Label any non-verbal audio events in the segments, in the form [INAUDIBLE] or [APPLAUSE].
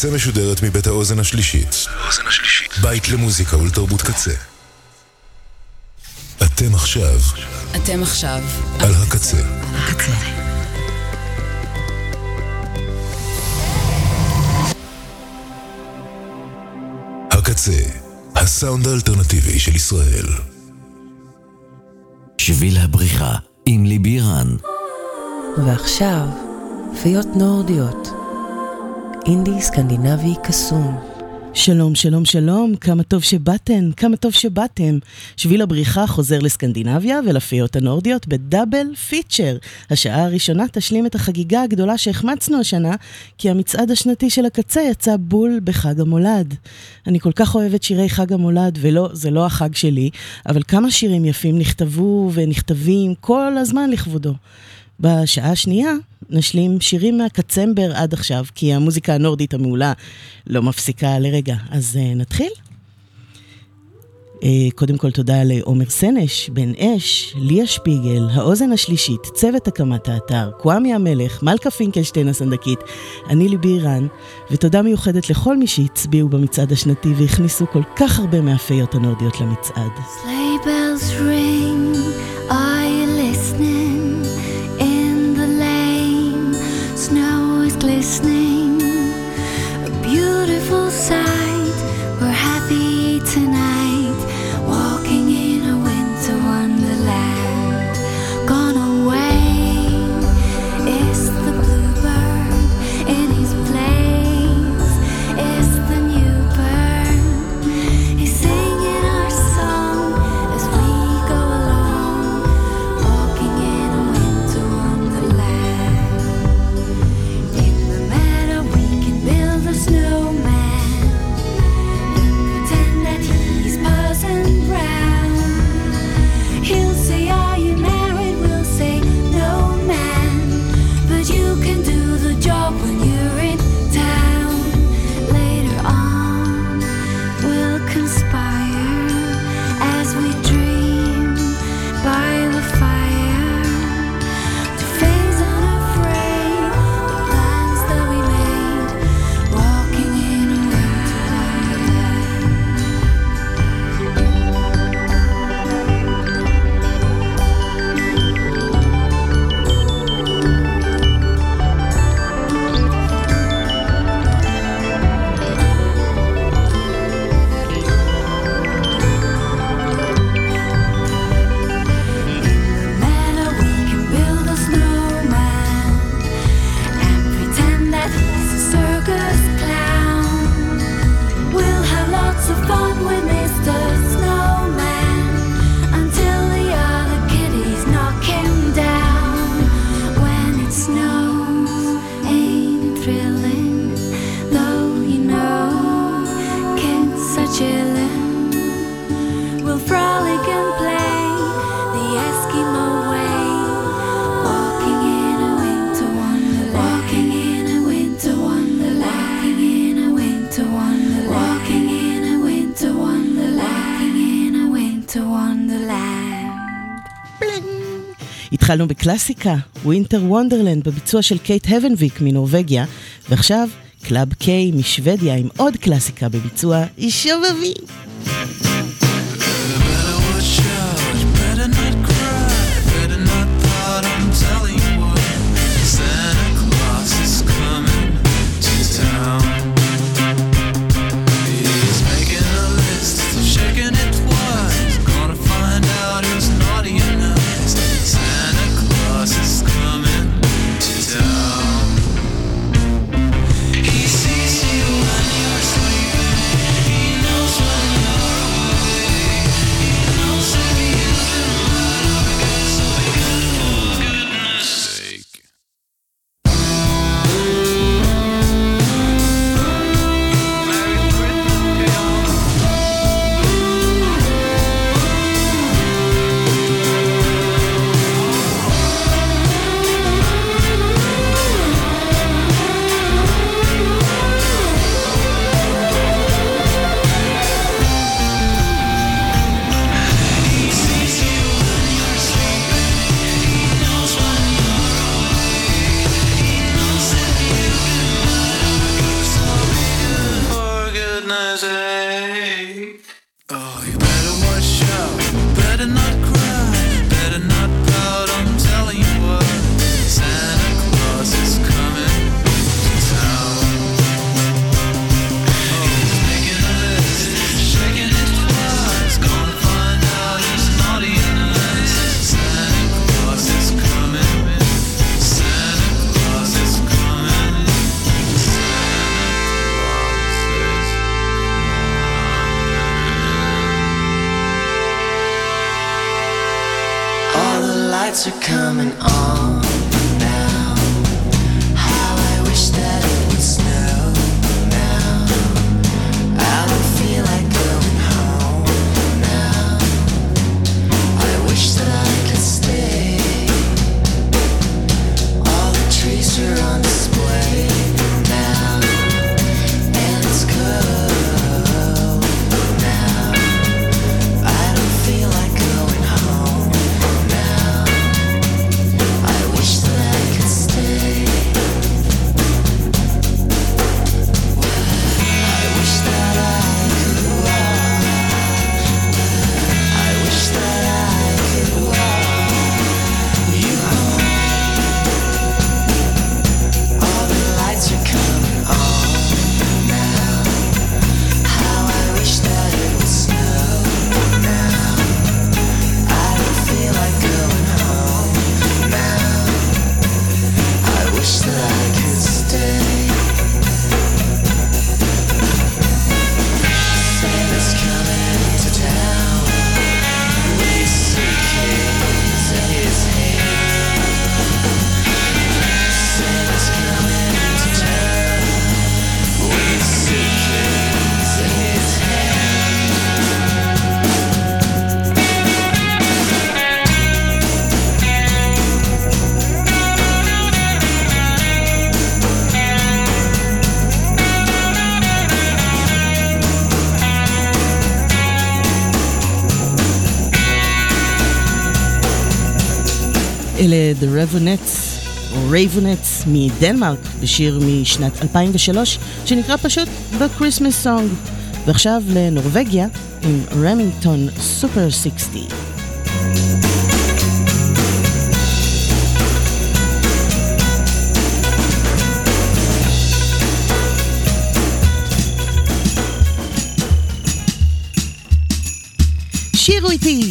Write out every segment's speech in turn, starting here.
הקצה משודרת מבית האוזן השלישית. בית למוזיקה ולתרבות קצה. אתם עכשיו אתם עכשיו על הקצה. הקצה. הקצה, הסאונד האלטרנטיבי של ישראל. שביל הבריחה עם ליבי רן. ועכשיו, פיות נורדיות. אינדי סקנדינבי קסום. שלום, שלום, שלום, כמה טוב שבאתם, כמה טוב שבאתם. שביל הבריחה חוזר לסקנדינביה ולפיות הנורדיות בדאבל פיצ'ר. השעה הראשונה תשלים את החגיגה הגדולה שהחמצנו השנה, כי המצעד השנתי של הקצה יצא בול בחג המולד. אני כל כך אוהבת שירי חג המולד, ולא, זה לא החג שלי, אבל כמה שירים יפים נכתבו ונכתבים כל הזמן לכבודו. בשעה השנייה נשלים שירים מהקצמבר עד עכשיו, כי המוזיקה הנורדית המעולה לא מפסיקה לרגע. אז uh, נתחיל? Uh, קודם כל תודה לעומר סנש, בן אש, ליה שפיגל, האוזן השלישית, צוות הקמת האתר, קוואמי המלך, מלכה פינקלשטיין הסנדקית, אני ליבי אירן, ותודה מיוחדת לכל מי שהצביעו במצעד השנתי והכניסו כל כך הרבה מהפיות הנורדיות למצעד. Sleigh bells ring, up התחלנו בקלאסיקה, Winter Wonderland בביצוע של קייט הבנביק מנורבגיה, ועכשיו קלאב קיי משוודיה עם עוד קלאסיקה בביצוע שובבי. אלה The Revenets, או Ravenets מדנמרק, בשיר משנת 2003, שנקרא פשוט The Christmas Song. ועכשיו לנורבגיה עם רמינגטון סופר 60. שירו איתי!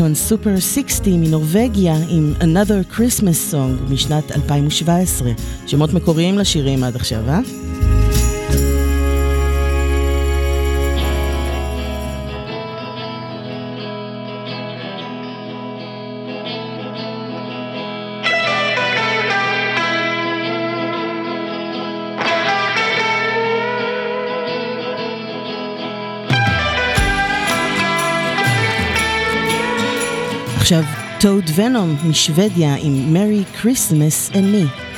איירטון סופר 60 מנורבגיה עם Another Christmas Song משנת 2017. שמות מקוריים לשירים עד עכשיו, אה? טוד ונום משוודיה עם Merry Christmas and Me.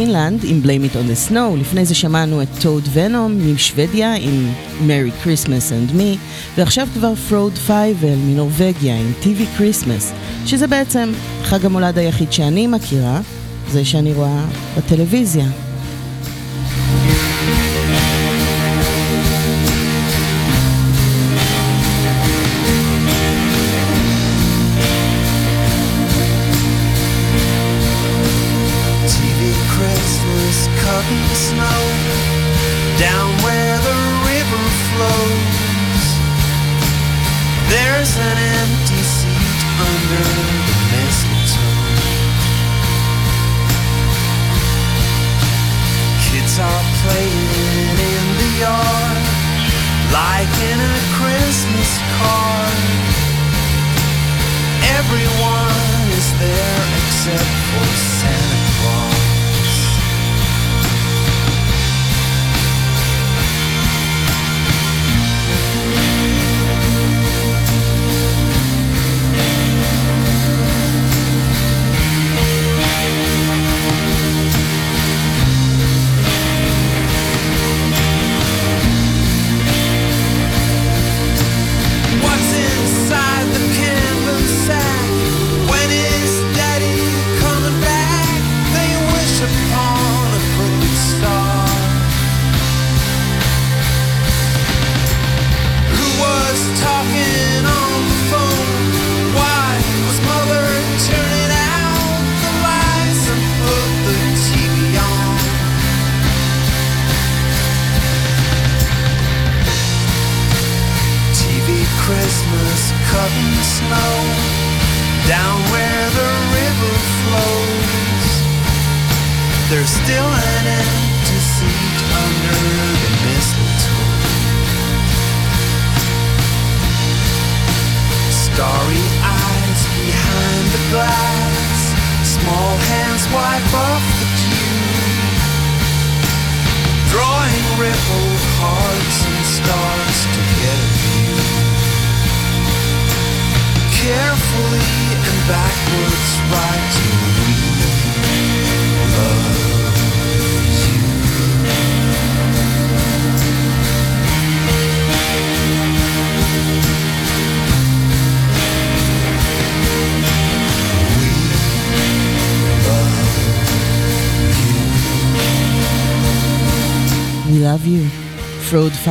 מפינלנד עם Blame It on the Snow, לפני זה שמענו את טוד ונום משוודיה עם Merry Christmas and Me, ועכשיו כבר פרוד פייבל מנורבגיה עם TV Christmas, שזה בעצם חג המולד היחיד שאני מכירה, זה שאני רואה בטלוויזיה.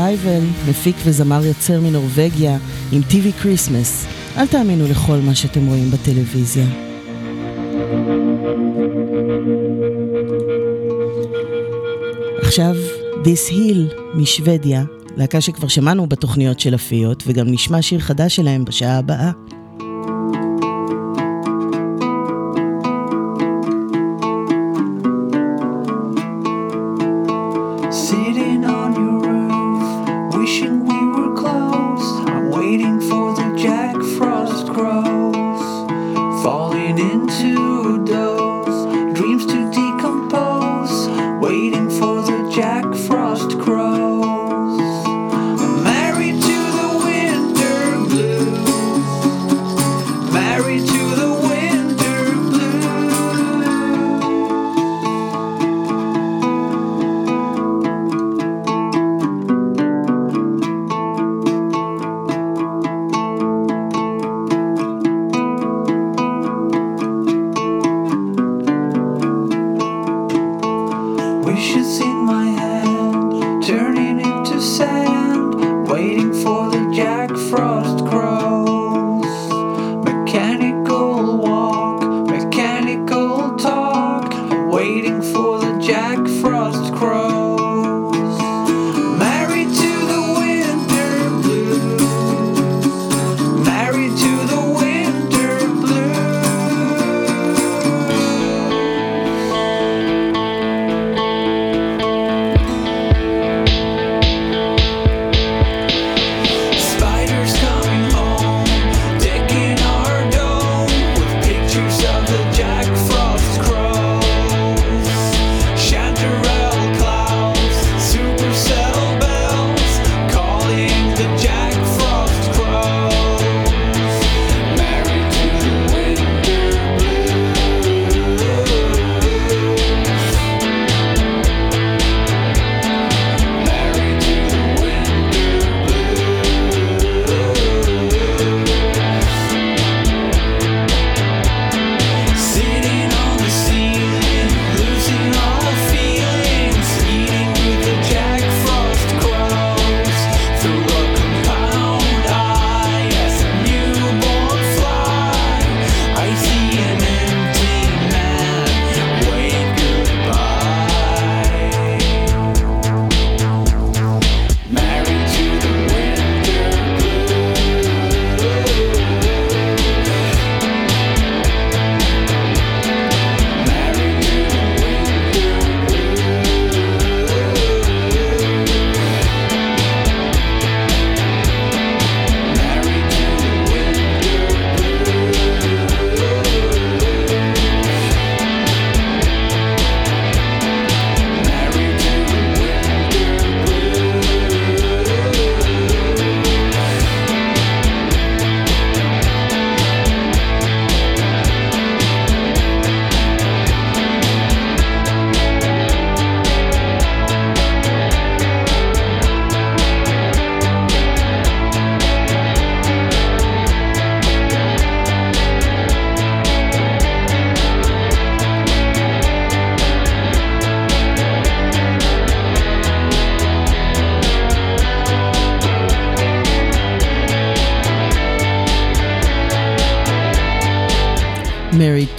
טרייבל, מפיק וזמר יוצר מנורבגיה, עם TV Christmas. אל תאמינו לכל מה שאתם רואים בטלוויזיה. עכשיו, This Hill משוודיה, להקה שכבר שמענו בתוכניות של הפיות, וגם נשמע שיר חדש שלהם בשעה הבאה.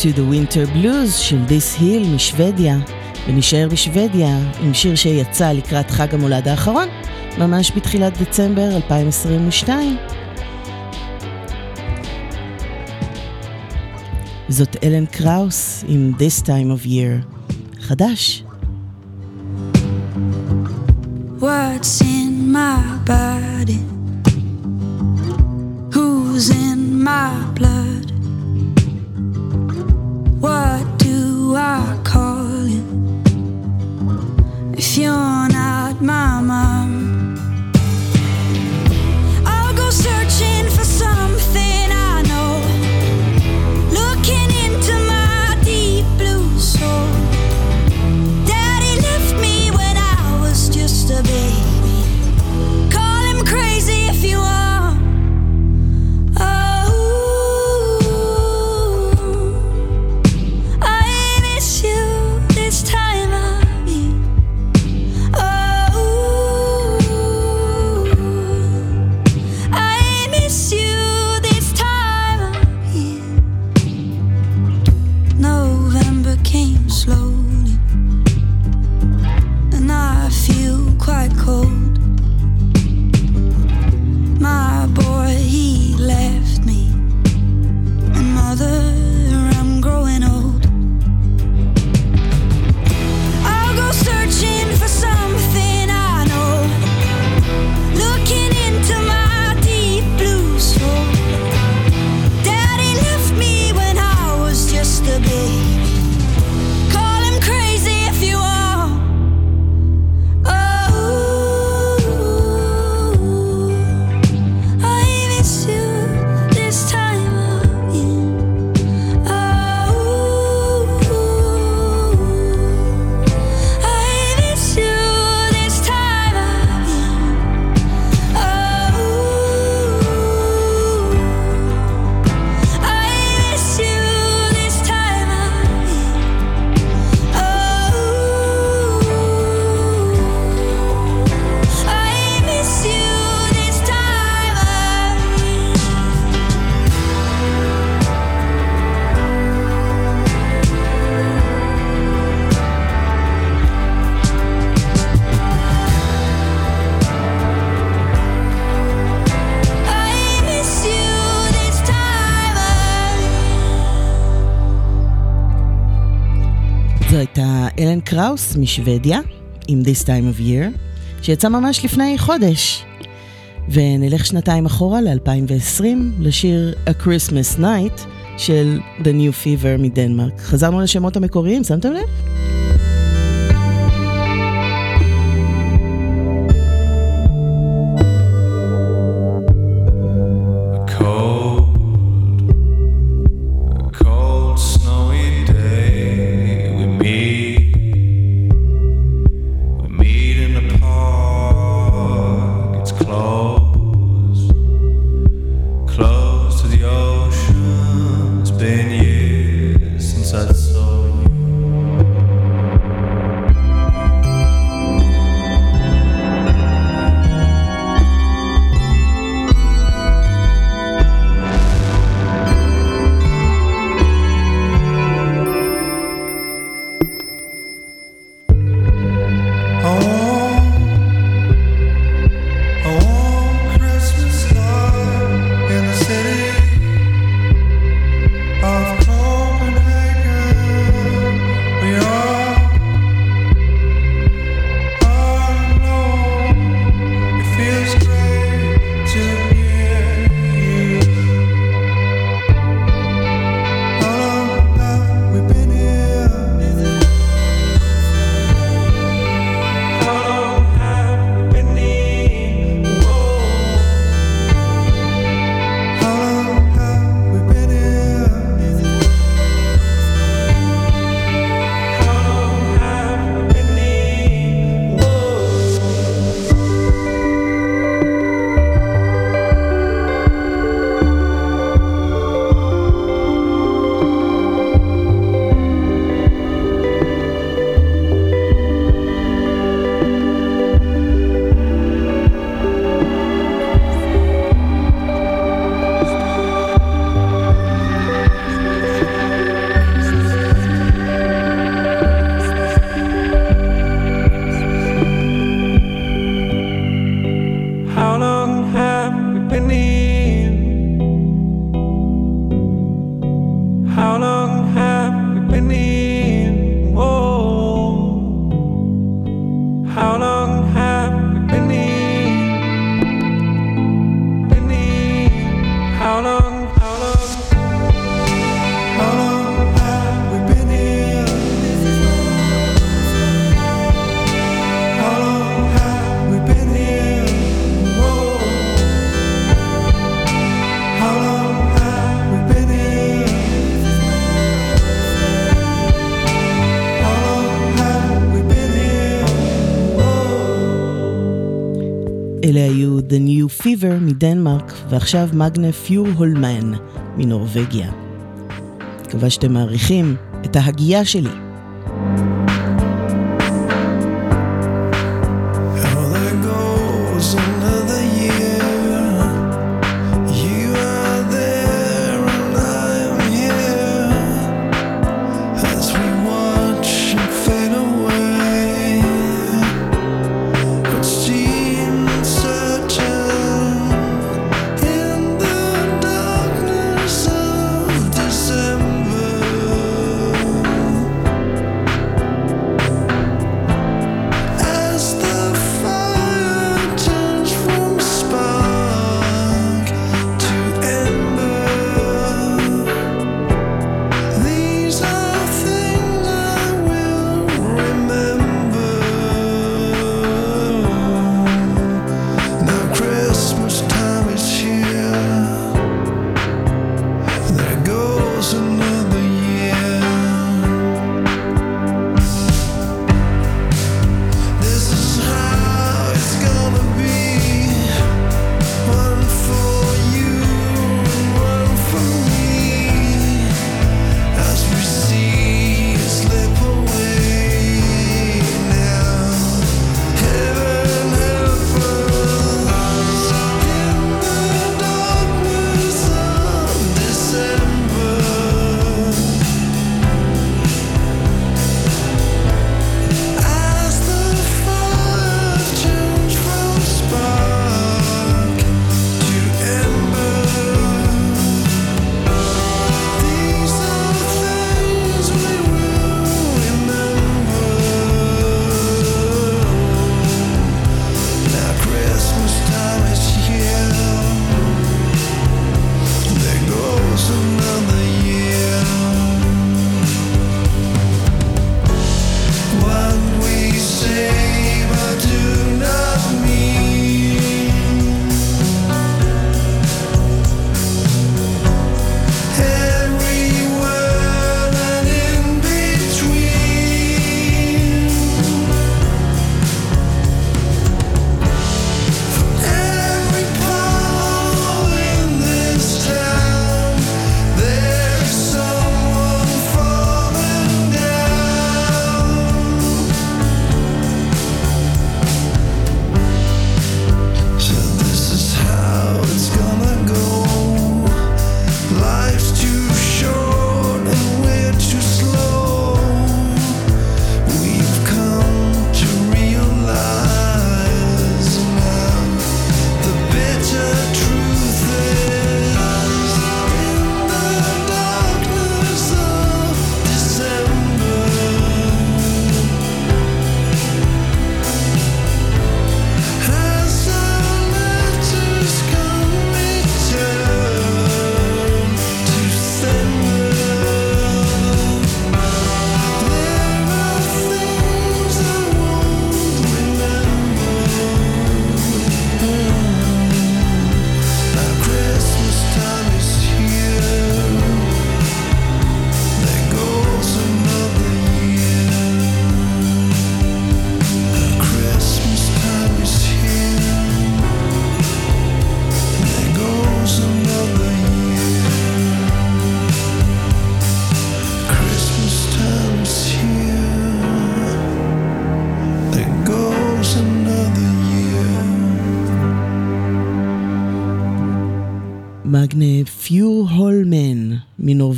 to the Winter Blues של דיס היל משוודיה, ונשאר בשוודיה עם שיר שיצא לקראת חג המולד האחרון, ממש בתחילת דצמבר 2022. זאת אלן קראוס עם This Time of Year. חדש. What's in my קראוס משוודיה, עם This Time of Year, שיצא ממש לפני חודש. ונלך שנתיים אחורה ל-2020, לשיר A Christmas Night של The New Fever מדנמרק. חזרנו לשמות המקוריים, שמתם לב? פיבר מדנמרק, ועכשיו מגנה פיור הולמן מנורבגיה. מקווה שאתם מעריכים את ההגייה שלי.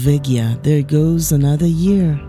Vigya, there goes another year.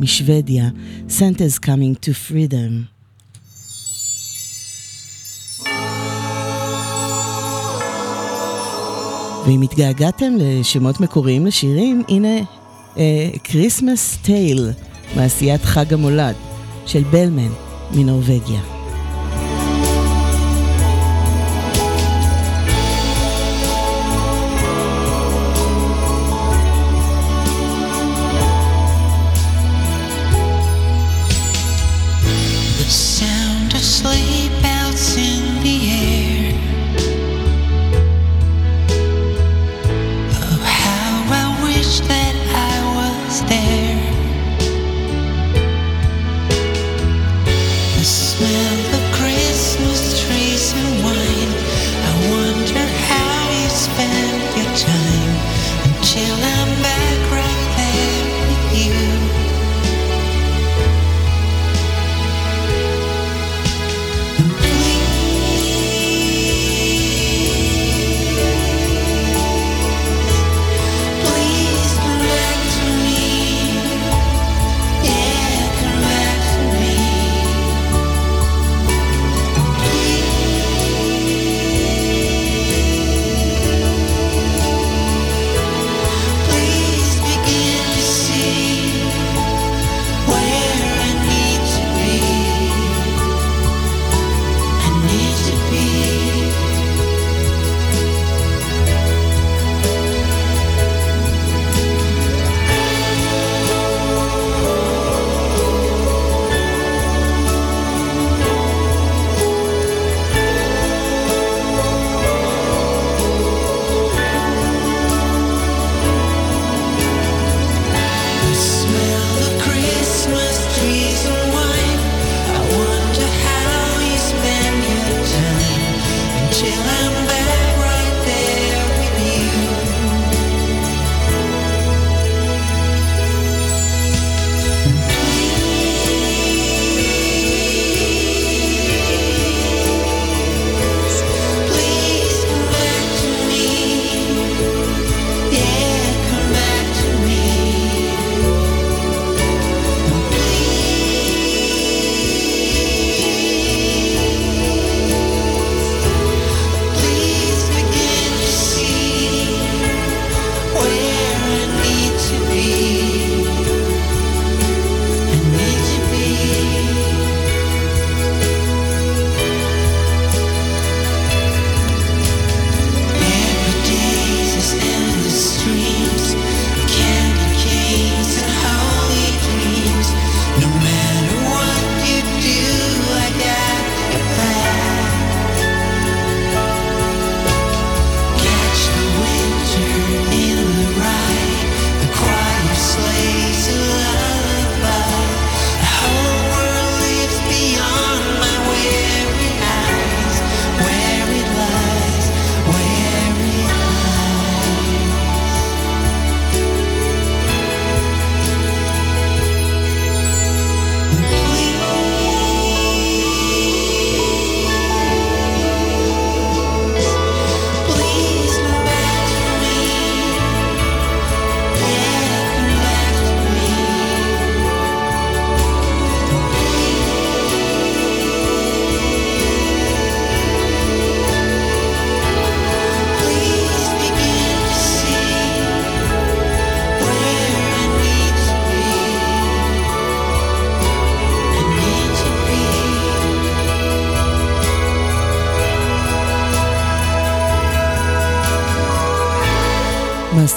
משוודיה, Santa's Coming to Freedom. ואם התגעגעתם לשמות מקוריים לשירים, הנה uh, Christmas Tale, מעשיית חג המולד, של בלמן מנורבגיה.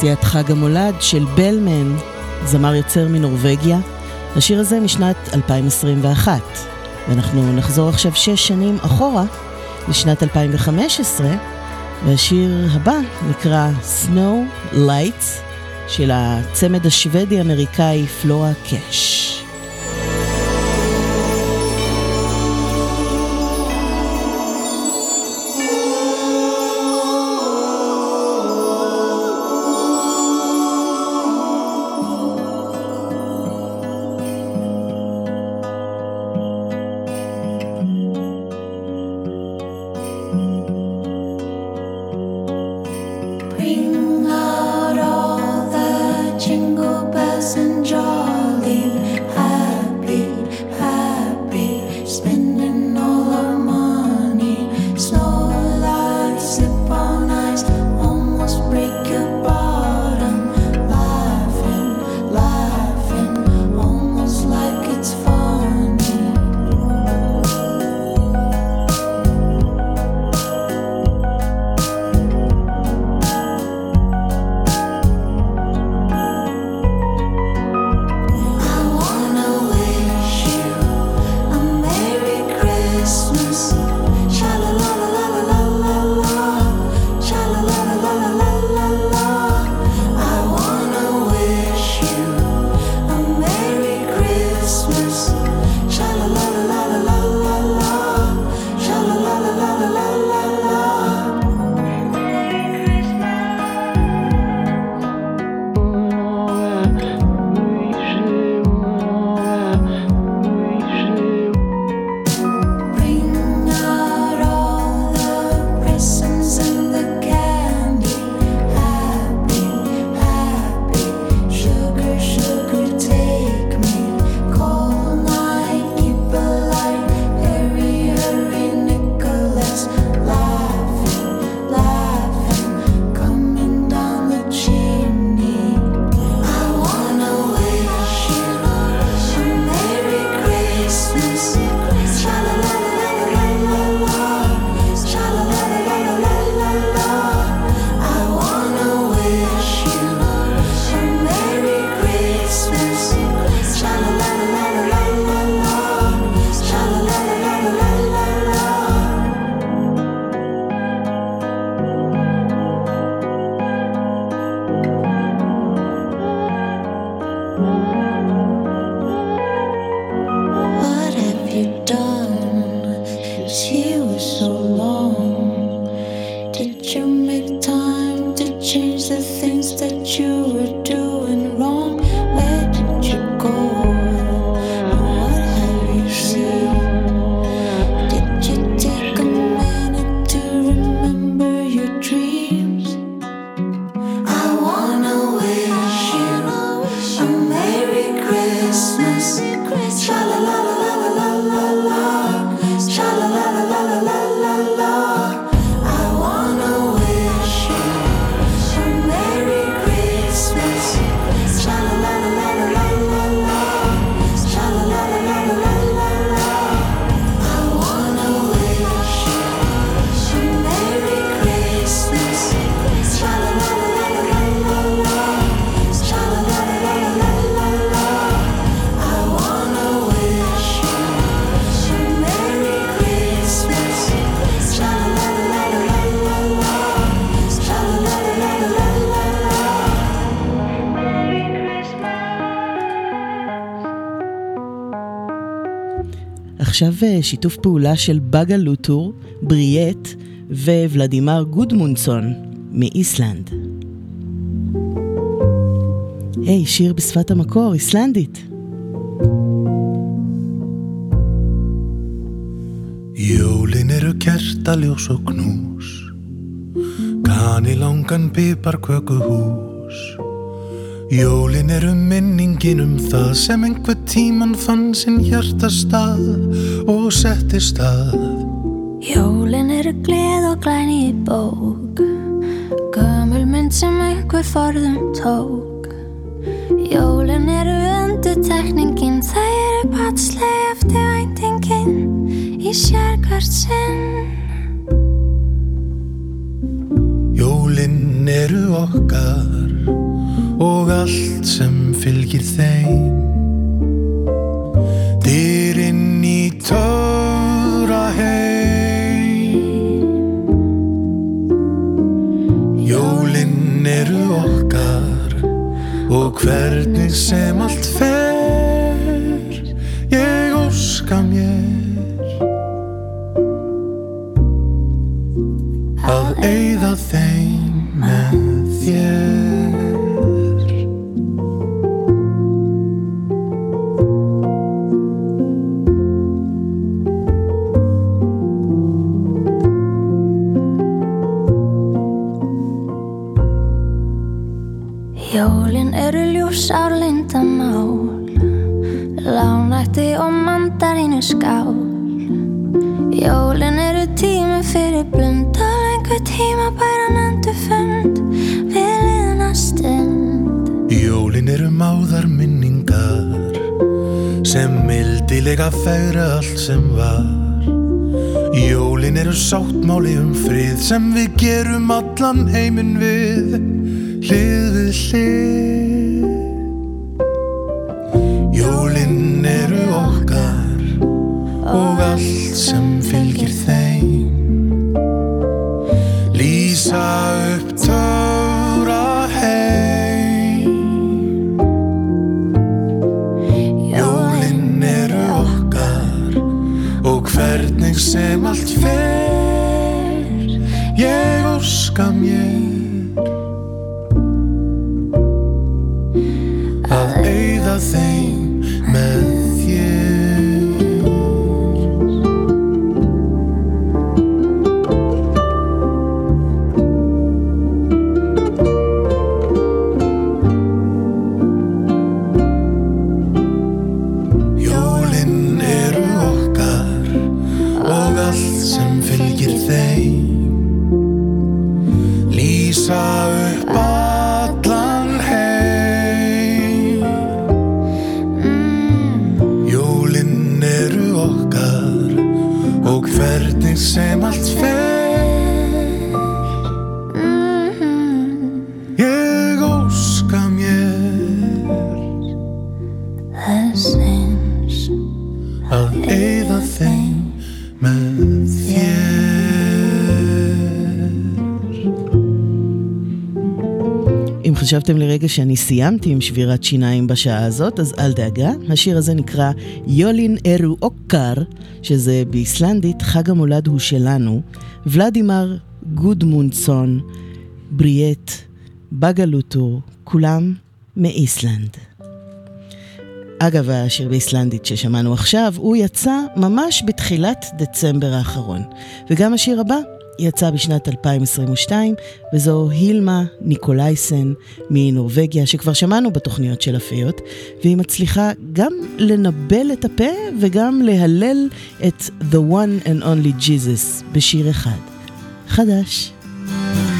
יציאת חג המולד של בלמן, זמר יוצר מנורבגיה. השיר הזה משנת 2021, ואנחנו נחזור עכשיו שש שנים אחורה, לשנת 2015, והשיר הבא נקרא Snow Lights של הצמד השוודי-אמריקאי פלורה קאש. עכשיו שיתוף פעולה של בגה לוטור, בריאט וולדימר גודמונסון מאיסלנד. היי, hey, שיר בשפת המקור, איסלנדית. Jólin eru kertaljós og knús Kani langan piparkökuhús Jólin eru minningin um það sem einhver tíman fann sinn hjartastað og setti stað. Jólin eru gleð og glæni í bók. Gömul mynd sem einhver forðum tók. Jólin eru öndu tekningin Það eru patsleg eftir væntingin Í sérkvart sinn mandarínu skál. Jólin eru tími fyrir blundal Einhver tíma bæran endur fund Við liðna stund. Jólin eru máðar minningar sem mildilega fegra allt sem var. Jólin eru sáttmáli um frið sem við gerum allan heiminn við hlið við hlið. Jólin eru okkar og allt sem fylgir þeim. Lýsa upp töfra heim. Jólin eru okkar og hvernig sem allt fer חשבתם לרגע שאני סיימתי עם שבירת שיניים בשעה הזאת, אז אל דאגה. השיר הזה נקרא יולין ארו אוקר, שזה באיסלנדית חג המולד הוא שלנו. ולדימר גודמונדסון, בריאט, בגלוטור, כולם מאיסלנד. אגב, השיר באיסלנדית ששמענו עכשיו, הוא יצא ממש בתחילת דצמבר האחרון. וגם השיר הבא יצא בשנת 2022, וזו הילמה ניקולייסן מנורבגיה, שכבר שמענו בתוכניות של הפיות, והיא מצליחה גם לנבל את הפה וגם להלל את The One and Only Jesus בשיר אחד. חדש. In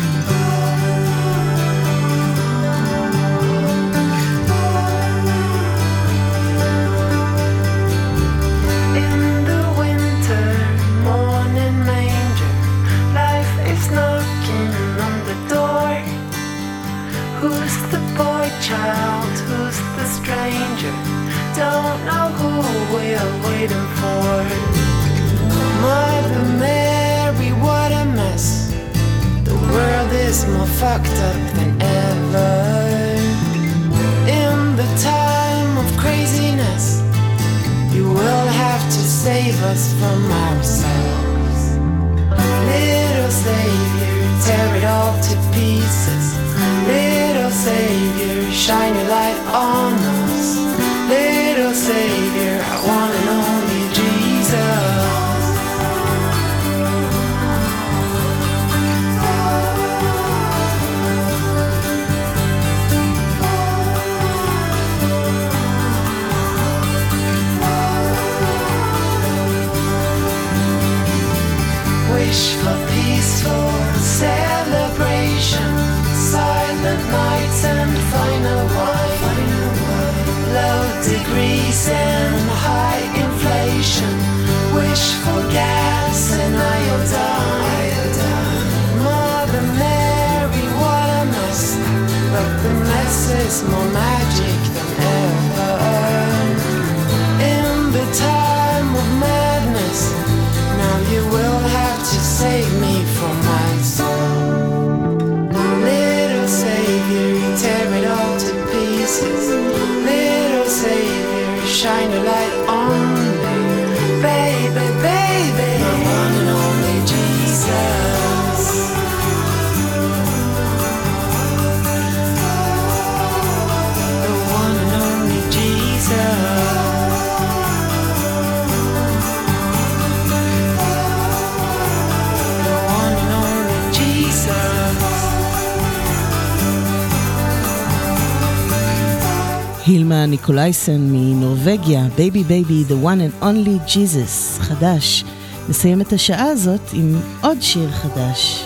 הילמה ניקולייסן מנורבגיה, Baby Baby, The One and Only Jesus, חדש. נסיים את השעה הזאת עם עוד שיר חדש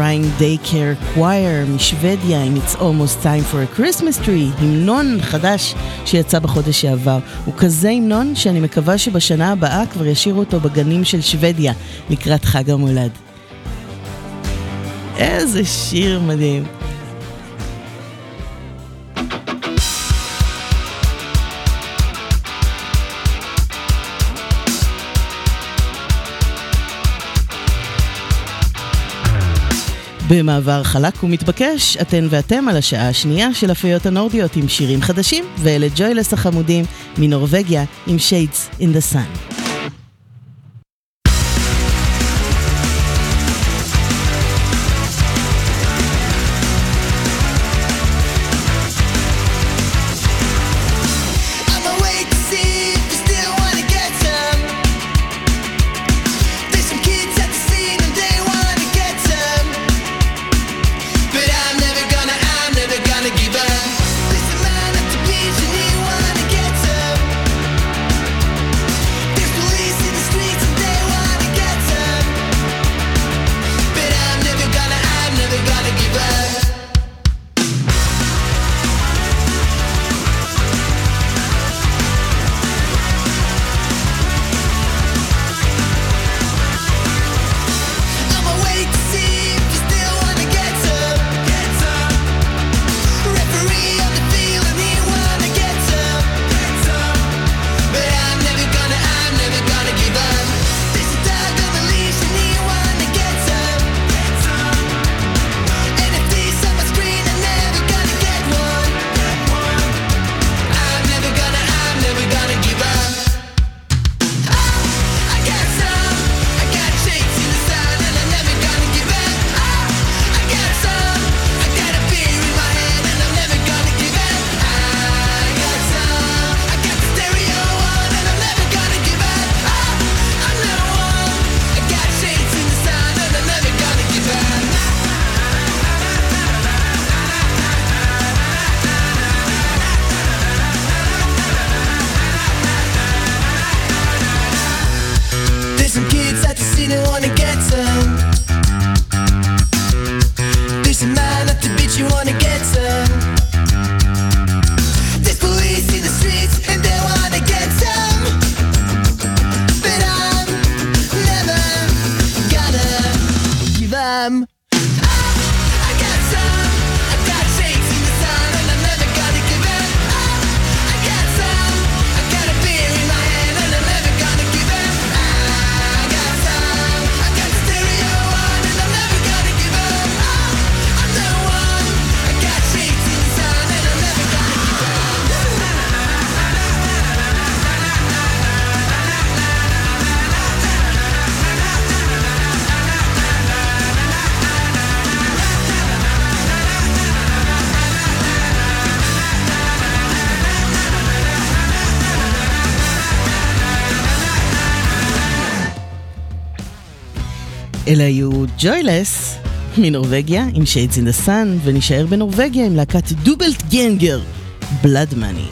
Crying Daycare Choir משוודיה עם It's Almost Time for a Christmas Tree, המנון חדש שיצא בחודש שעבר. הוא כזה המנון שאני מקווה שבשנה הבאה כבר ישאירו אותו בגנים של שוודיה לקראת חג המולד. איזה שיר מדהים. במעבר חלק ומתבקש, אתן ואתם על השעה השנייה של הפיות הנורדיות עם שירים חדשים, ואלה ג'וילס החמודים מנורבגיה עם Shades in the Sun. אלה היו ג'וילס מנורבגיה עם שיידס in the Sun, ונשאר בנורבגיה עם להקת דובלט גנגר, בלאד מאני.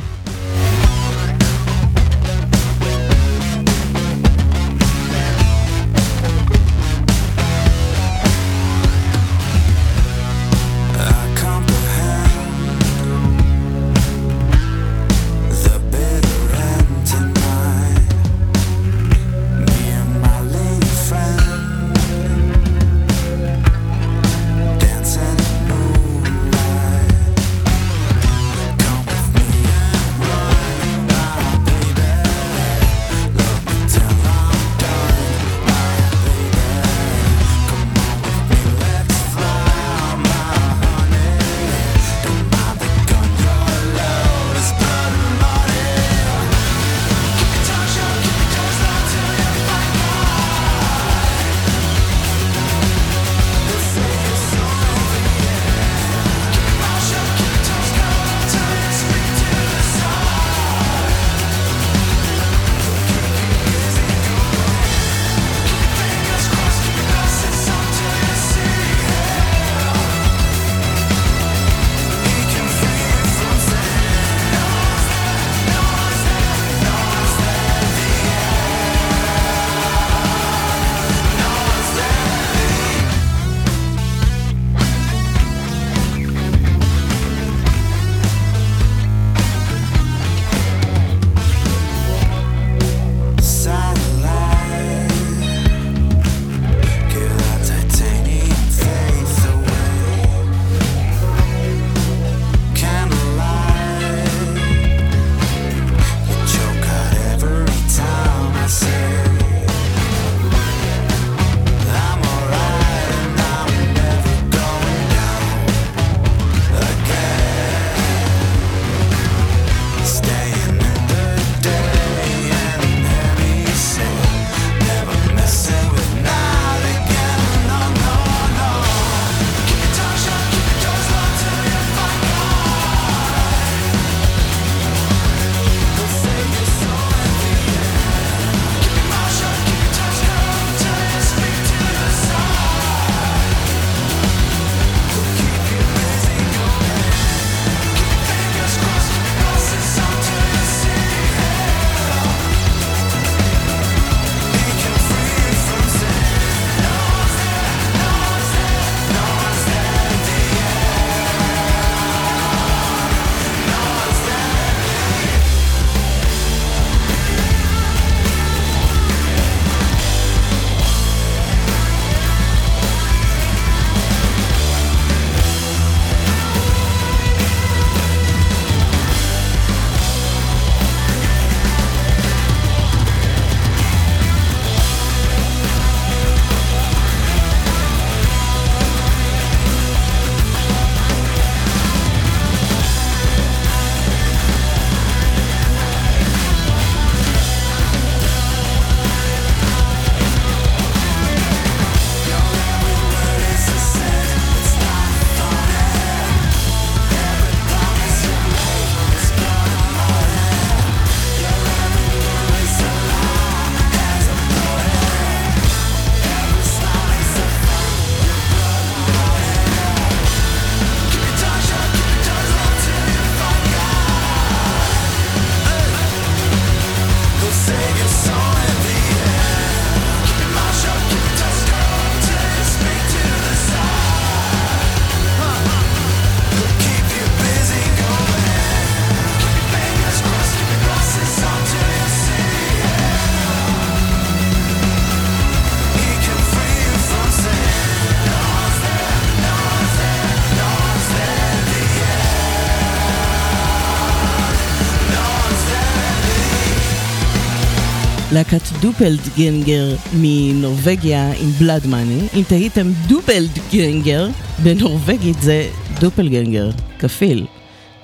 דופלדגנגר מנורבגיה עם בלאד מאני. אם תהיתם דופלדגנגר, בנורבגית זה דופלגנגר, כפיל.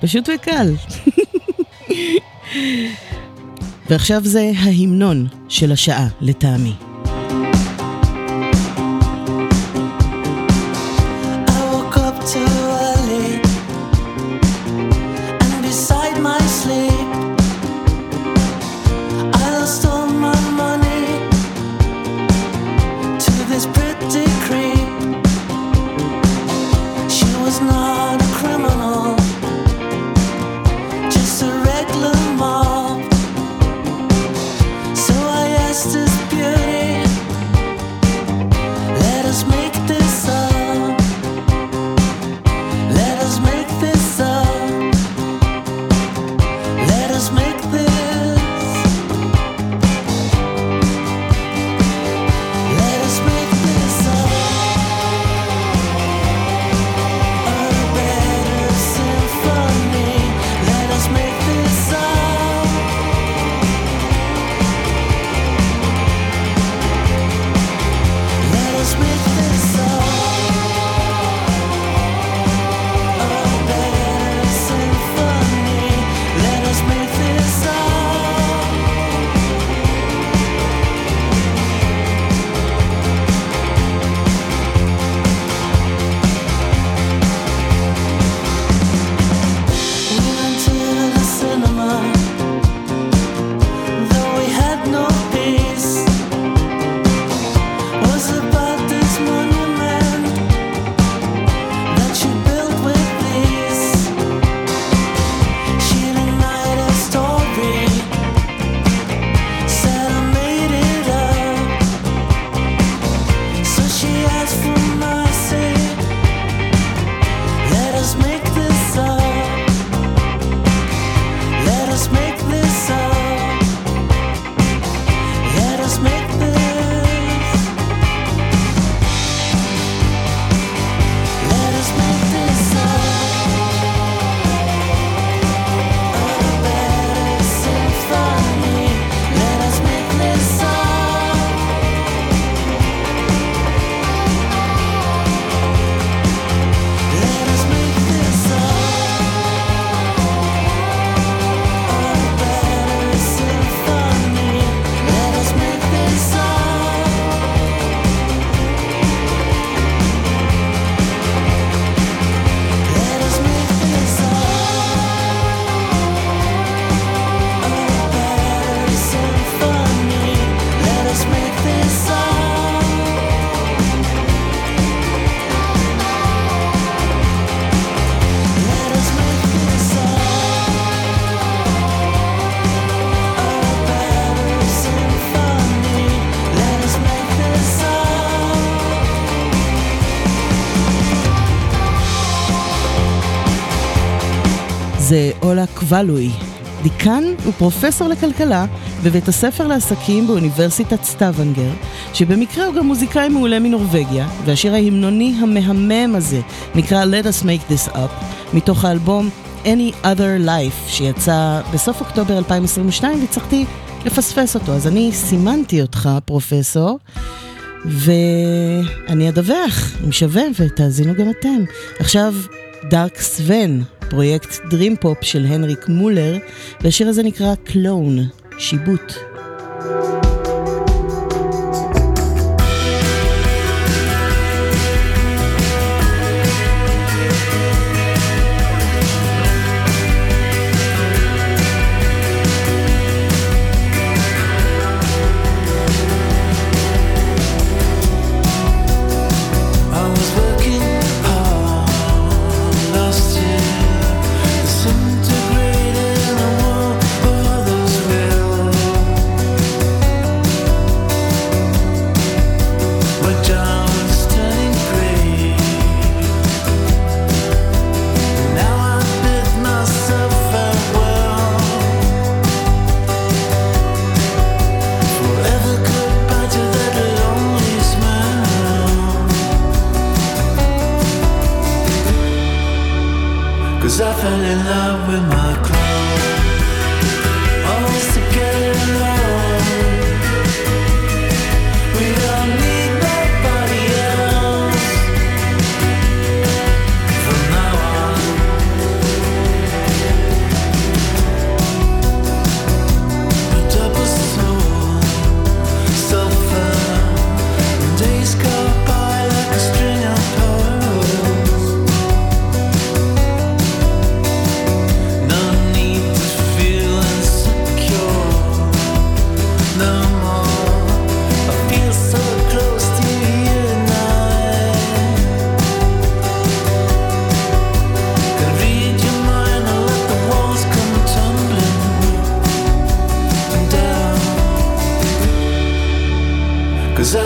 פשוט וקל. [LAUGHS] ועכשיו זה ההמנון של השעה, לטעמי. זה אולה קוואלוי, דיקן ופרופסור לכלכלה בבית הספר לעסקים באוניברסיטת סטavanger, שבמקרה הוא גם מוזיקאי מעולה מנורבגיה, והשיר ההמנוני המהמם הזה נקרא Let us make this up, מתוך האלבום Any Other Life, שיצא בסוף אוקטובר 2022, והצלחתי לפספס אותו. אז אני סימנתי אותך, פרופסור. ואני אדווח אם שווה, ותאזינו גם אתם. עכשיו, דארק סוון פרויקט dream pop של הנריק מולר, והשיר הזה נקרא Clone, שיבוט.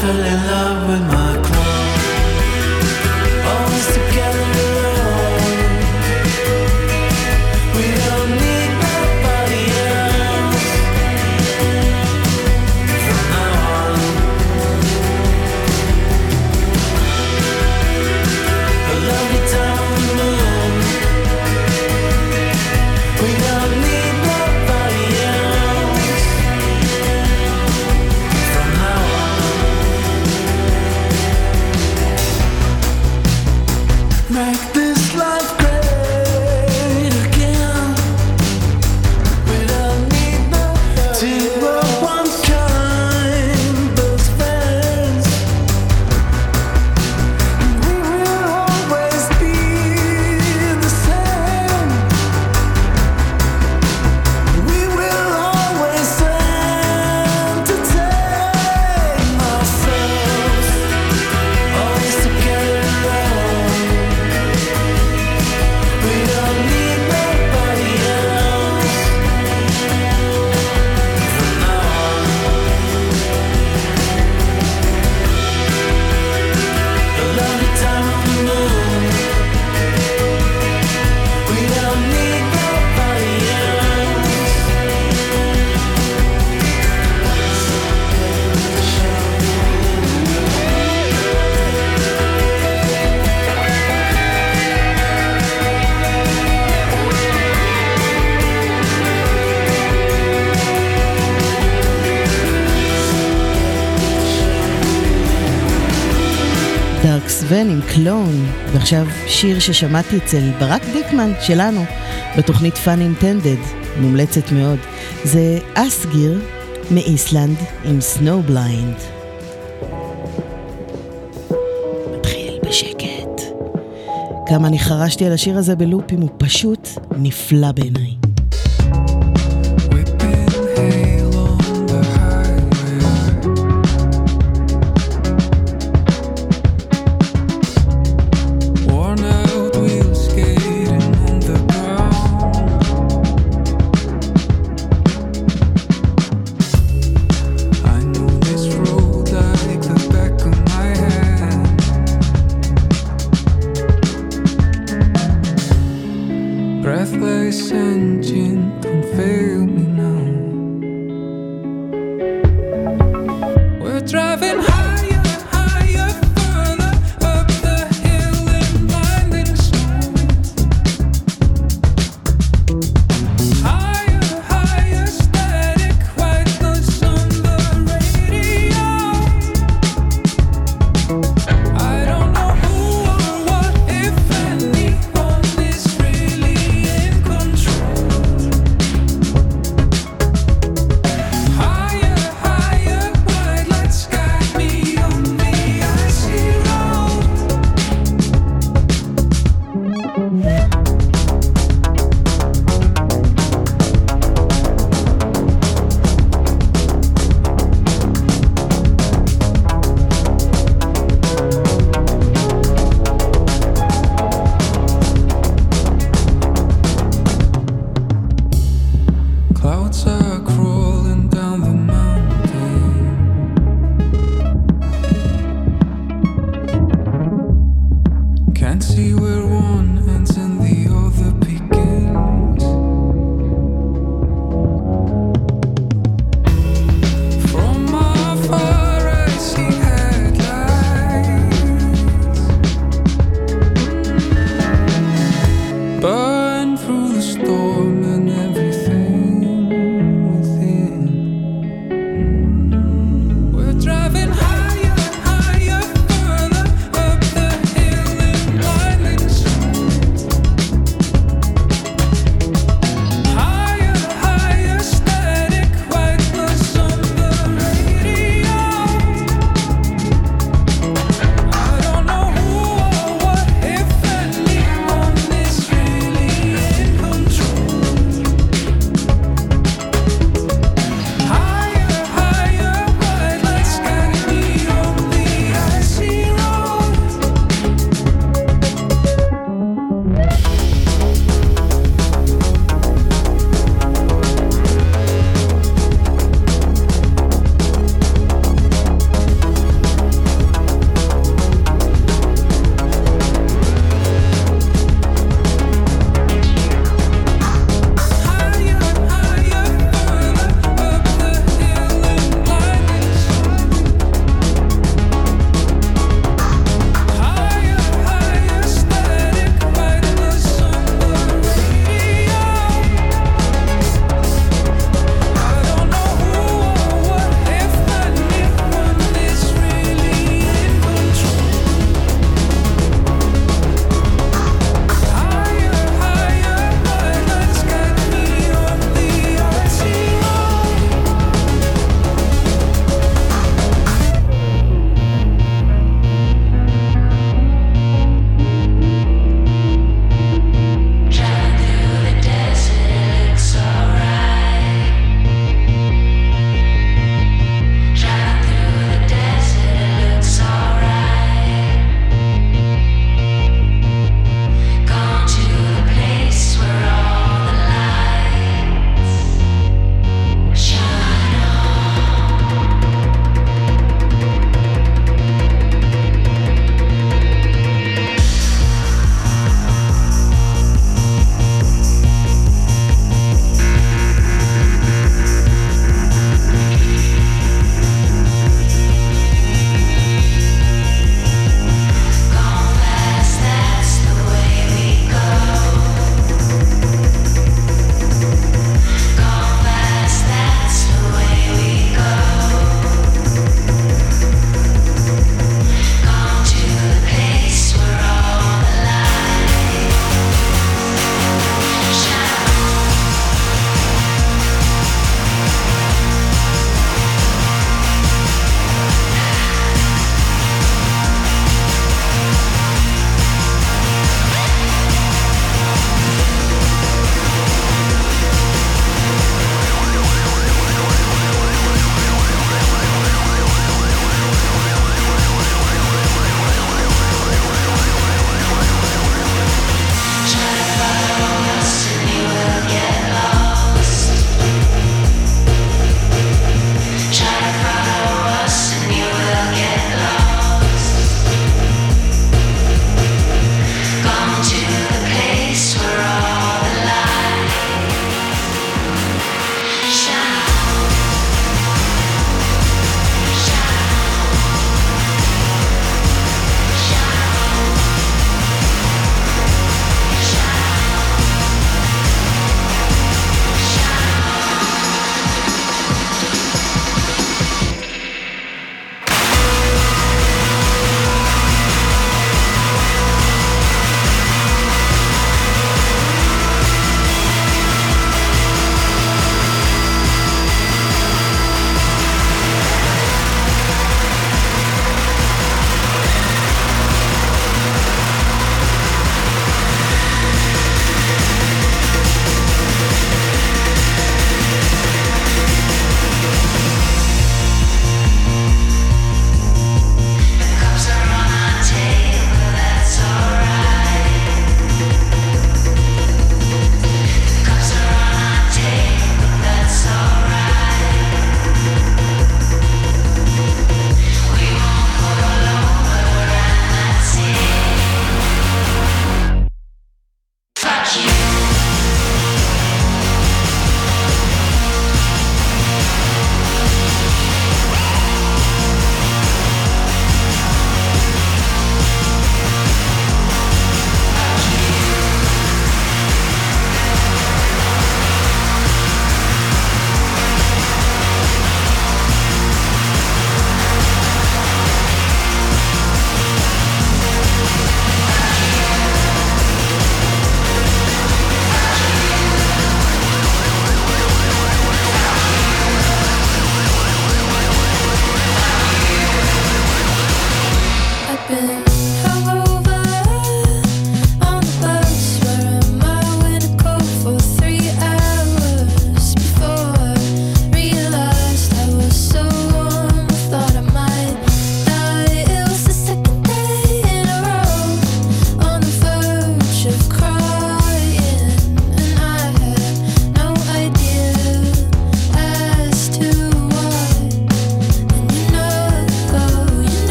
fell in love with my Clone, ועכשיו שיר ששמעתי אצל ברק דיקמן שלנו בתוכנית Fun Intended, מומלצת מאוד. זה אסגיר מאיסלנד עם Snowblind. מתחיל בשקט. כמה אני חרשתי על השיר הזה בלופים, הוא פשוט נפלא בעיניי.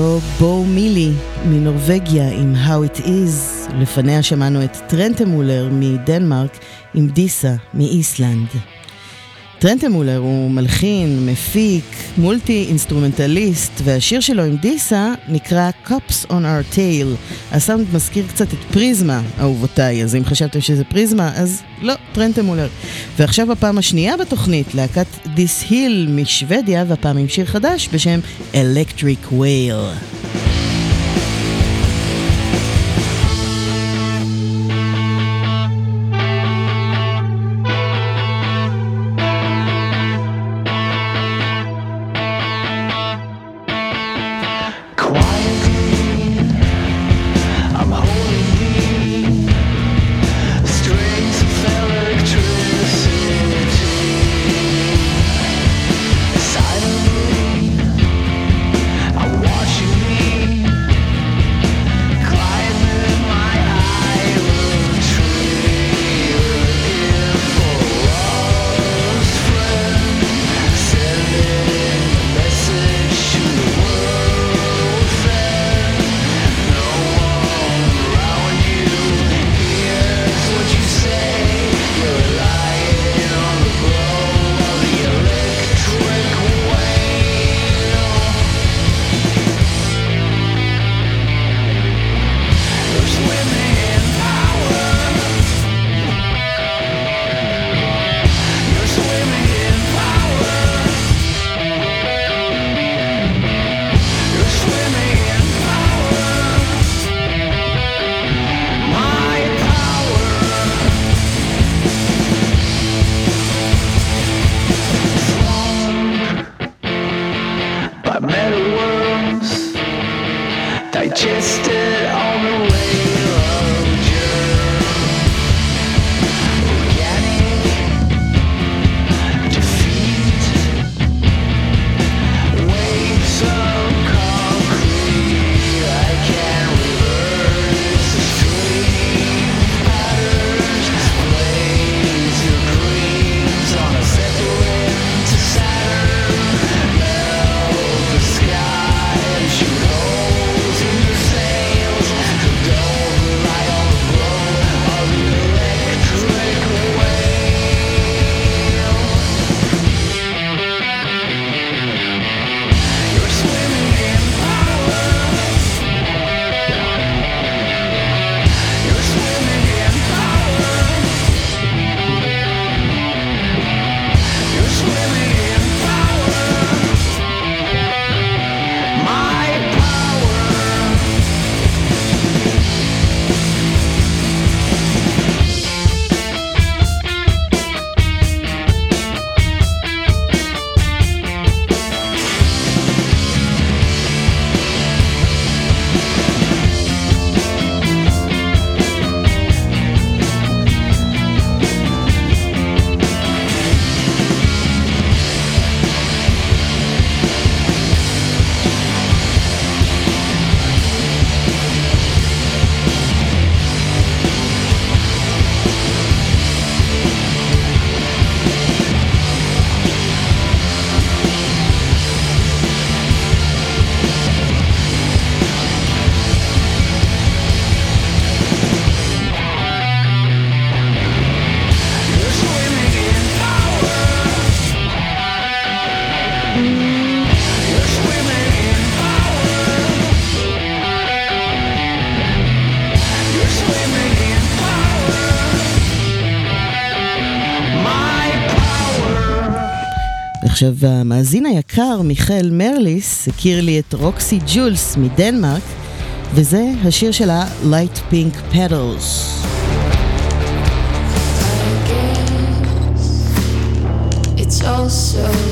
זו בואו מילי מנורבגיה עם How It Is, לפניה שמענו את טרנטמולר מדנמרק עם דיסה מאיסלנד. טרנטמולר הוא מלחין, מפיק, מולטי אינסטרומנטליסט, והשיר שלו עם דיסה נקרא Cops on Our Tail. הסאונד מזכיר קצת את פריזמה, אהובותיי, אז אם חשבתם שזה פריזמה, אז לא, טרנטמולר. ועכשיו בפעם השנייה בתוכנית, להקת דיס היל משוודיה, והפעם עם שיר חדש בשם Electric Whale. עכשיו, המאזין היקר מיכאל מרליס הכיר לי את רוקסי ג'ולס מדנמרק, וזה השיר שלה Light Pink Petals. So also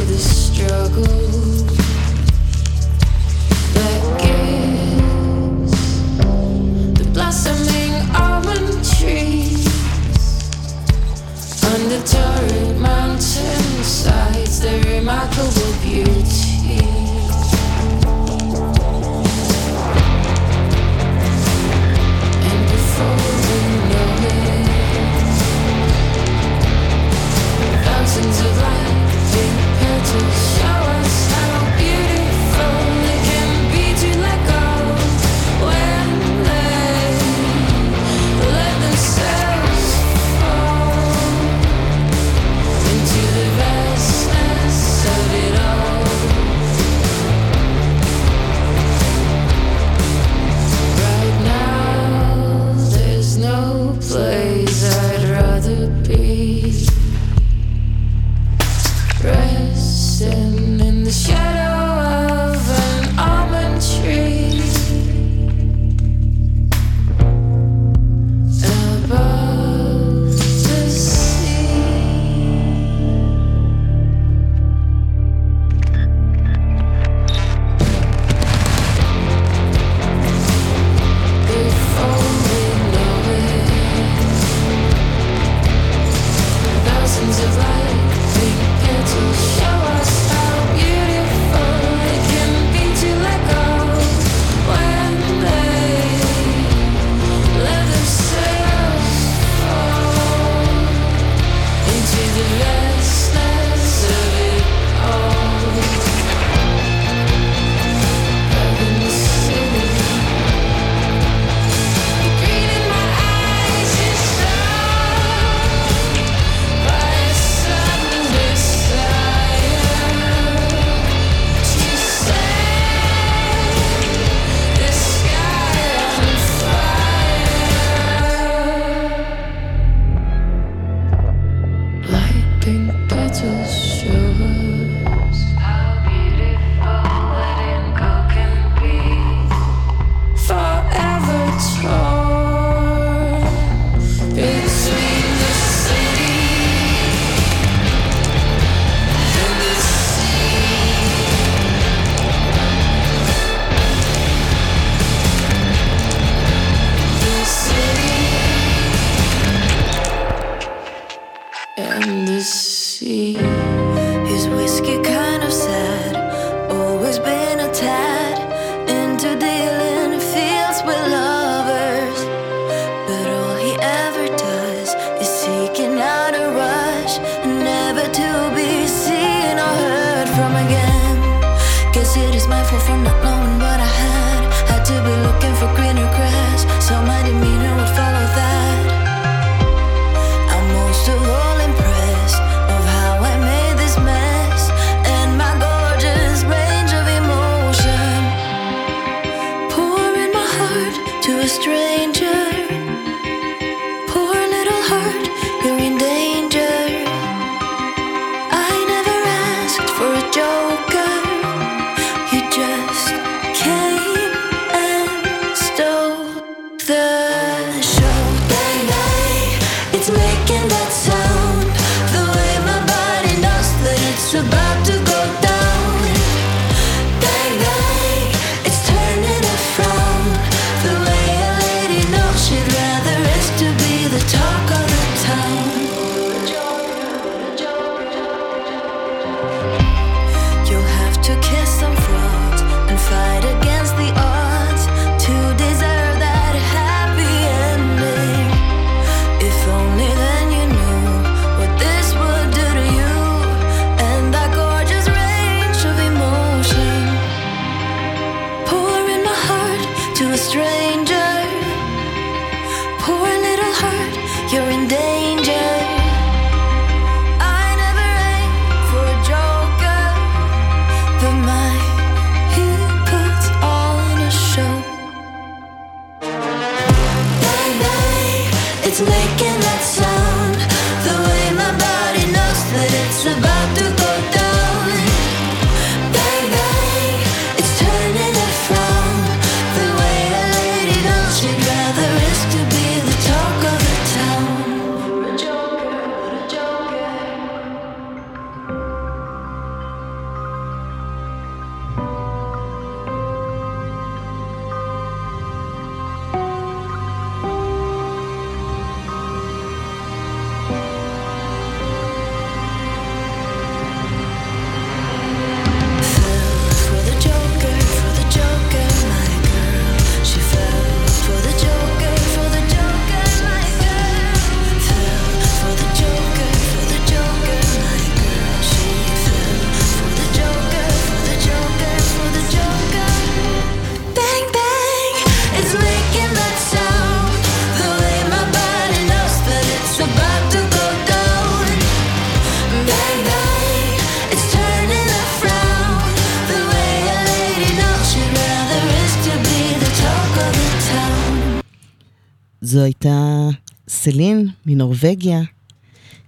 מנורבגיה,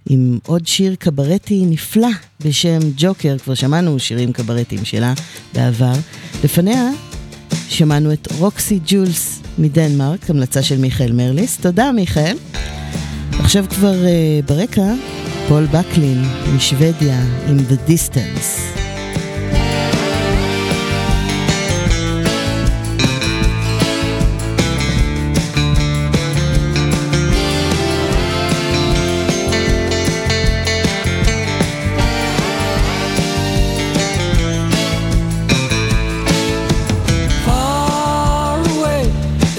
עם עוד שיר קברטי נפלא בשם ג'וקר, כבר שמענו שירים קברטיים שלה בעבר. לפניה שמענו את רוקסי ג'ולס מדנמרק, המלצה של מיכאל מרליס. תודה מיכאל. עכשיו כבר uh, ברקע, פול בקלין משוודיה עם The Distance.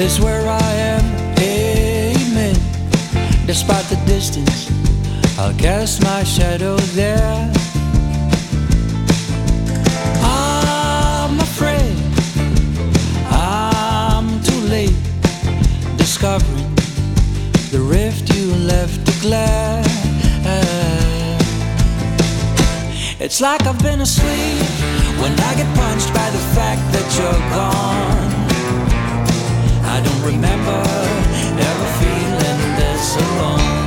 Is where I am. Amen. Despite the distance, I'll cast my shadow there. I'm afraid I'm too late discovering the rift you left to glare. It's like I've been asleep when I get punched by the fact that you're gone. I don't remember ever feeling this alone.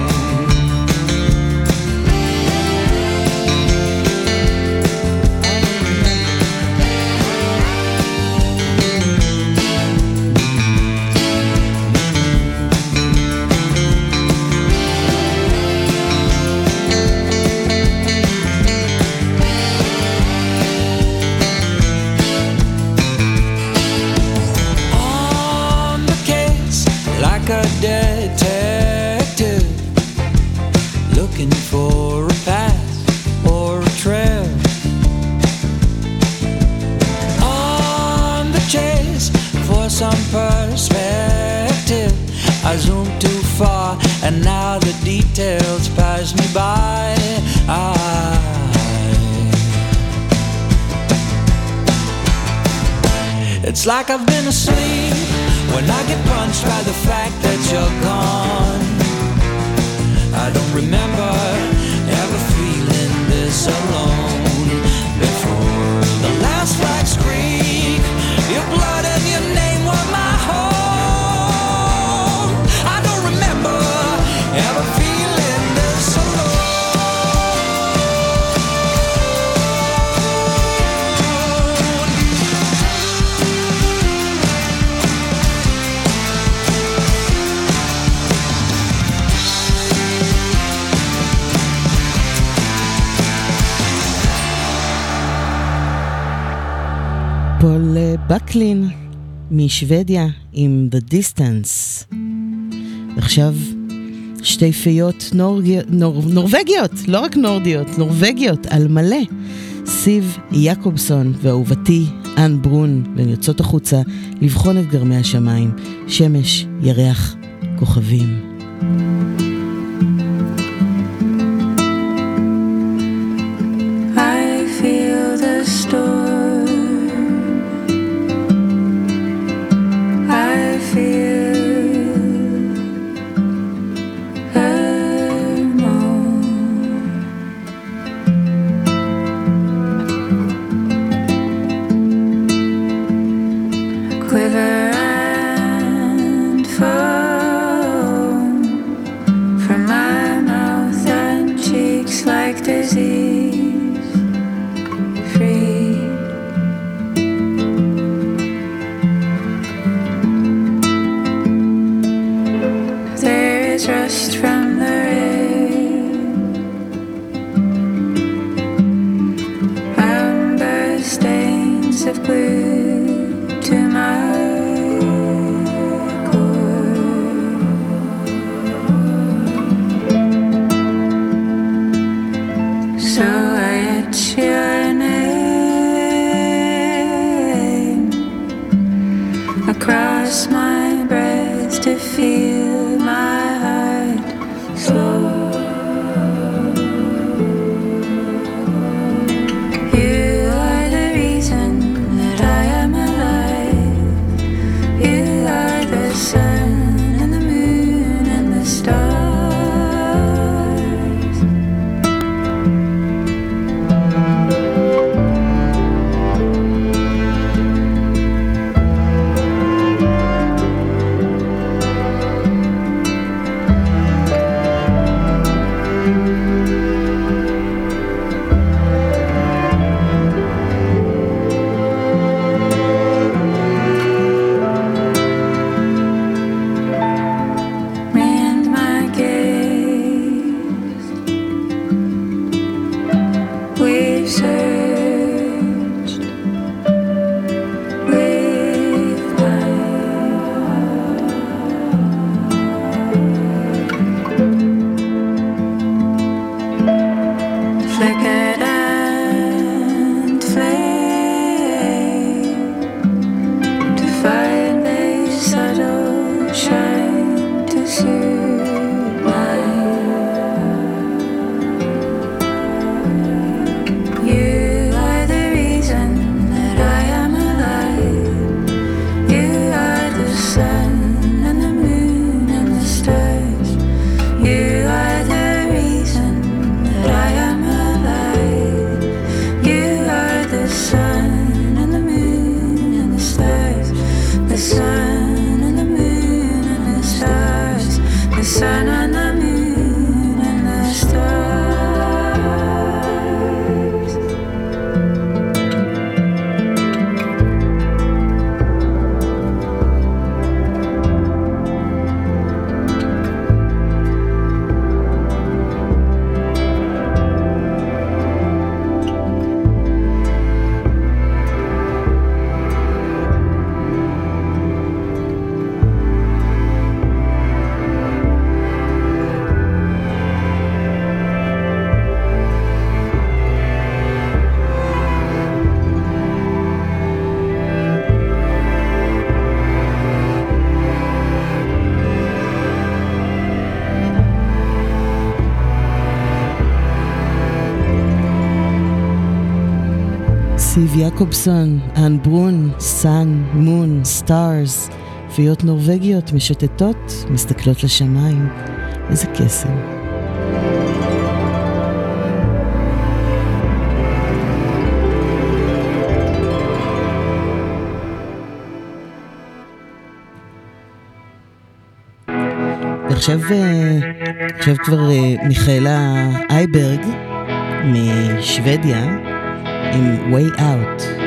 I zoomed too far and now the details pass me by I It's like I've been asleep when I get punched by the fact that you're gone. I don't remember ever feeling this alone בקלין משוודיה עם The Distance. עכשיו שתי פיות נורג... נור... נורווגיות, לא רק נורדיות, נורווגיות על מלא. סיב יעקובסון ואהובתי אן ברון, והן יוצאות החוצה לבחון את גרמי השמיים, שמש, ירח, כוכבים. I sun and the יעקובסון, אן ברון, Sun, Moon, Stars, פיות נורבגיות משוטטות, מסתכלות לשמיים. איזה קסם. ועכשיו אה, עכשיו כבר אה, מיכאלה אייברג משוודיה עם way out.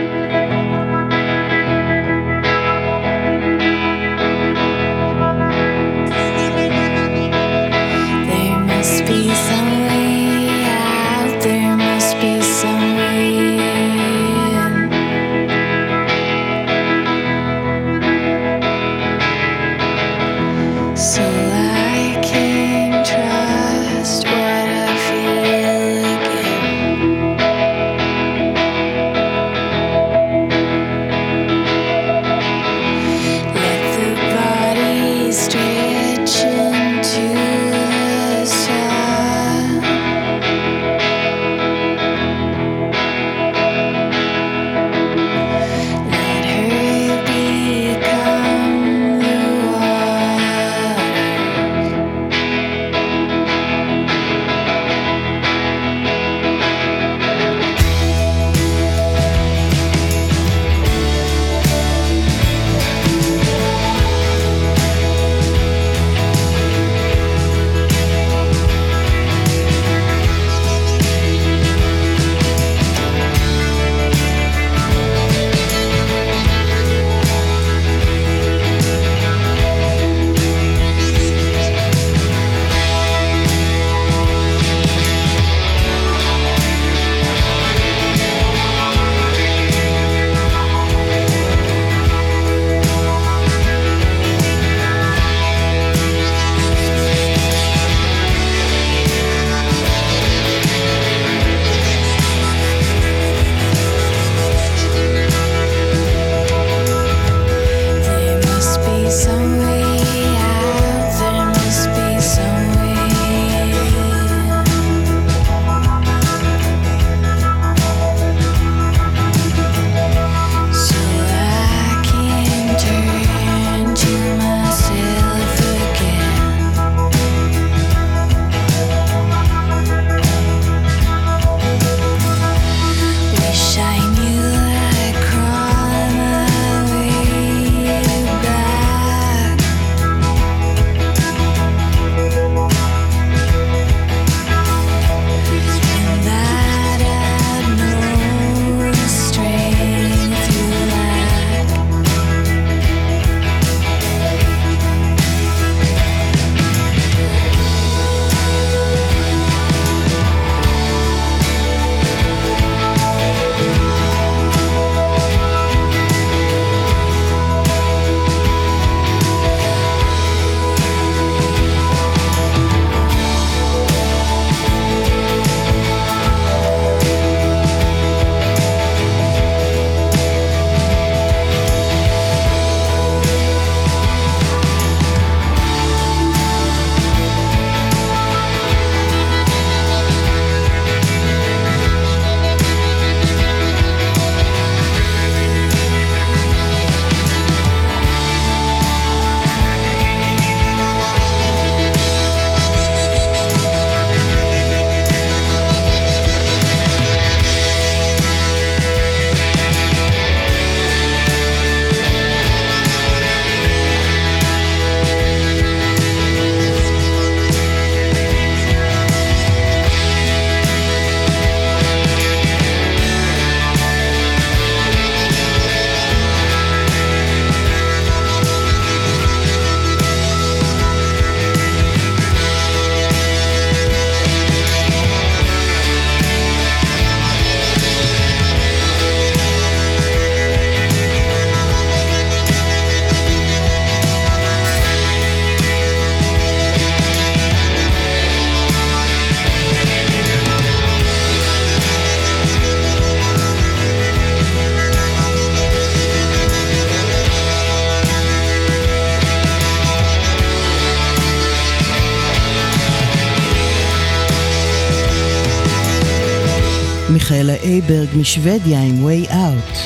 אייברג משוודיה עם way out.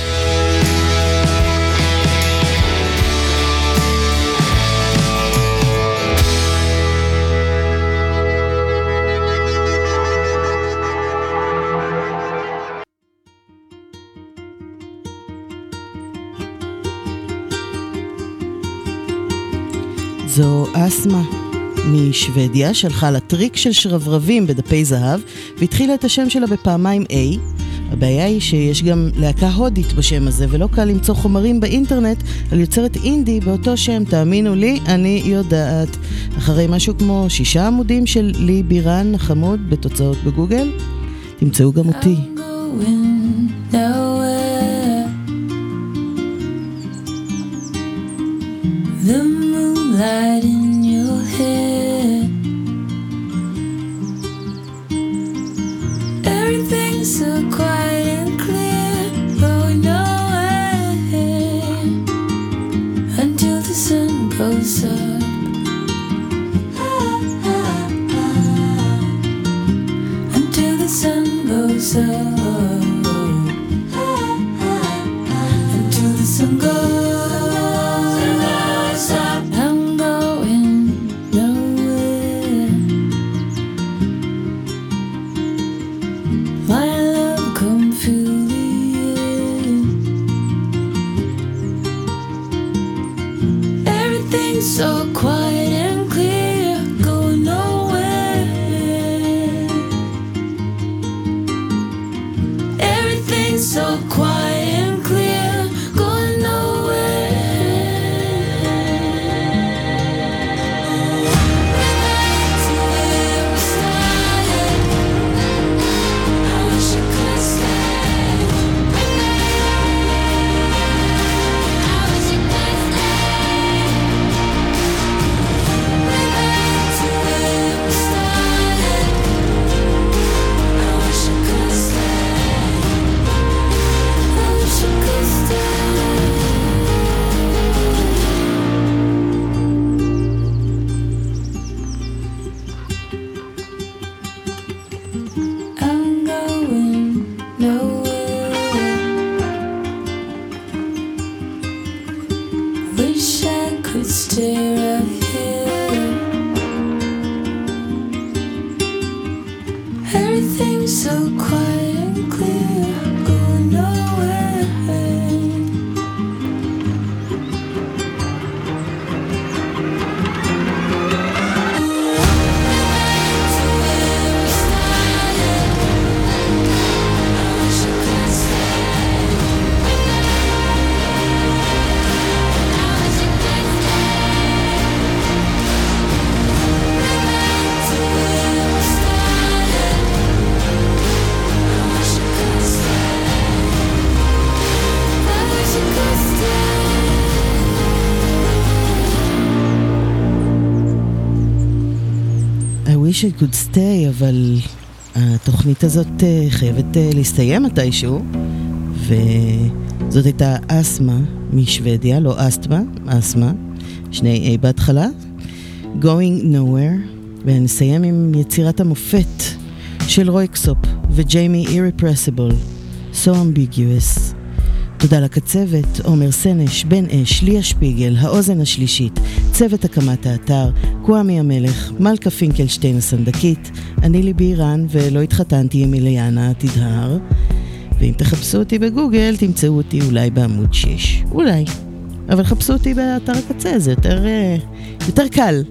זו אסמה משוודיה, שהלכה לטריק של שרברבים בדפי זהב, והתחילה את השם שלה בפעמיים A. הבעיה היא שיש גם להקה הודית בשם הזה, ולא קל למצוא חומרים באינטרנט על יוצרת אינדי באותו שם, תאמינו לי, אני יודעת. אחרי משהו כמו שישה עמודים של לי בירן החמוד בתוצאות בגוגל, תמצאו גם אותי. So quiet wish I could stay, אבל התוכנית הזאת אה, חייבת אה, להסתיים מתישהו, וזאת הייתה אסמה משוודיה, לא אסתמה, אסמה, שני A בהתחלה, Going Nowhere, ונסיים עם יצירת המופת של רויקסופ וג'יימי Irrepressible, So Ambiguous. תודה לקצבת, עומר סנש, בן אש, ליה שפיגל, האוזן השלישית, צוות הקמת האתר, קוואמי המלך, מלכה פינקלשטיין הסנדקית, אני ליבי אירן ולא התחתנתי עם אליאנה תדהר. ואם תחפשו אותי בגוגל, תמצאו אותי אולי בעמוד 6. אולי. אבל חפשו אותי באתר הקצה, זה יותר, אה, יותר קל.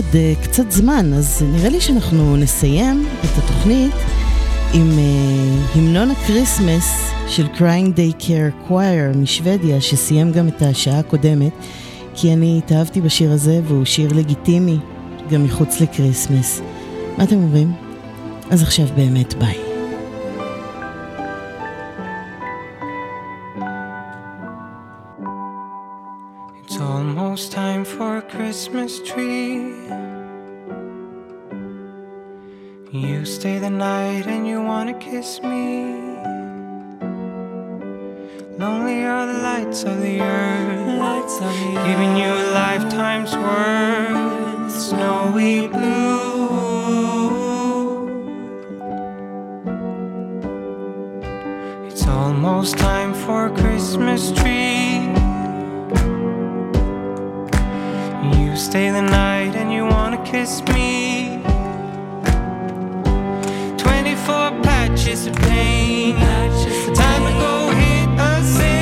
עוד אה, קצת זמן, אז נראה לי שאנחנו נסיים את התוכנית עם אה, המנון ה Christmas של Crying Day Care Choir משוודיה, שסיים גם את השעה הקודמת, כי אני התאהבתי בשיר הזה, והוא שיר לגיטימי, גם מחוץ ל Christmas. מה אתם אומרים? אז עכשיו באמת ביי. You stay the night and you wanna kiss me. Lonely are the lights of the earth, lights of the earth. giving you a lifetime's worth. Snowy blue. It's almost time for a Christmas tree. stay the night and you wanna kiss me. 24 patches of pain. Patches of Time pain. to go hit a city.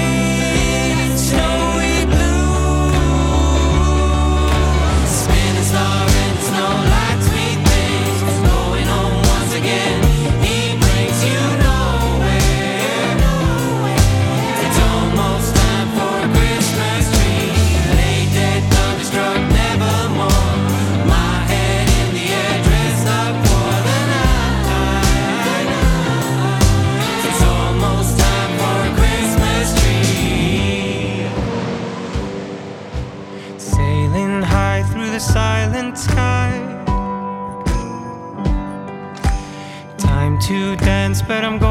But I'm going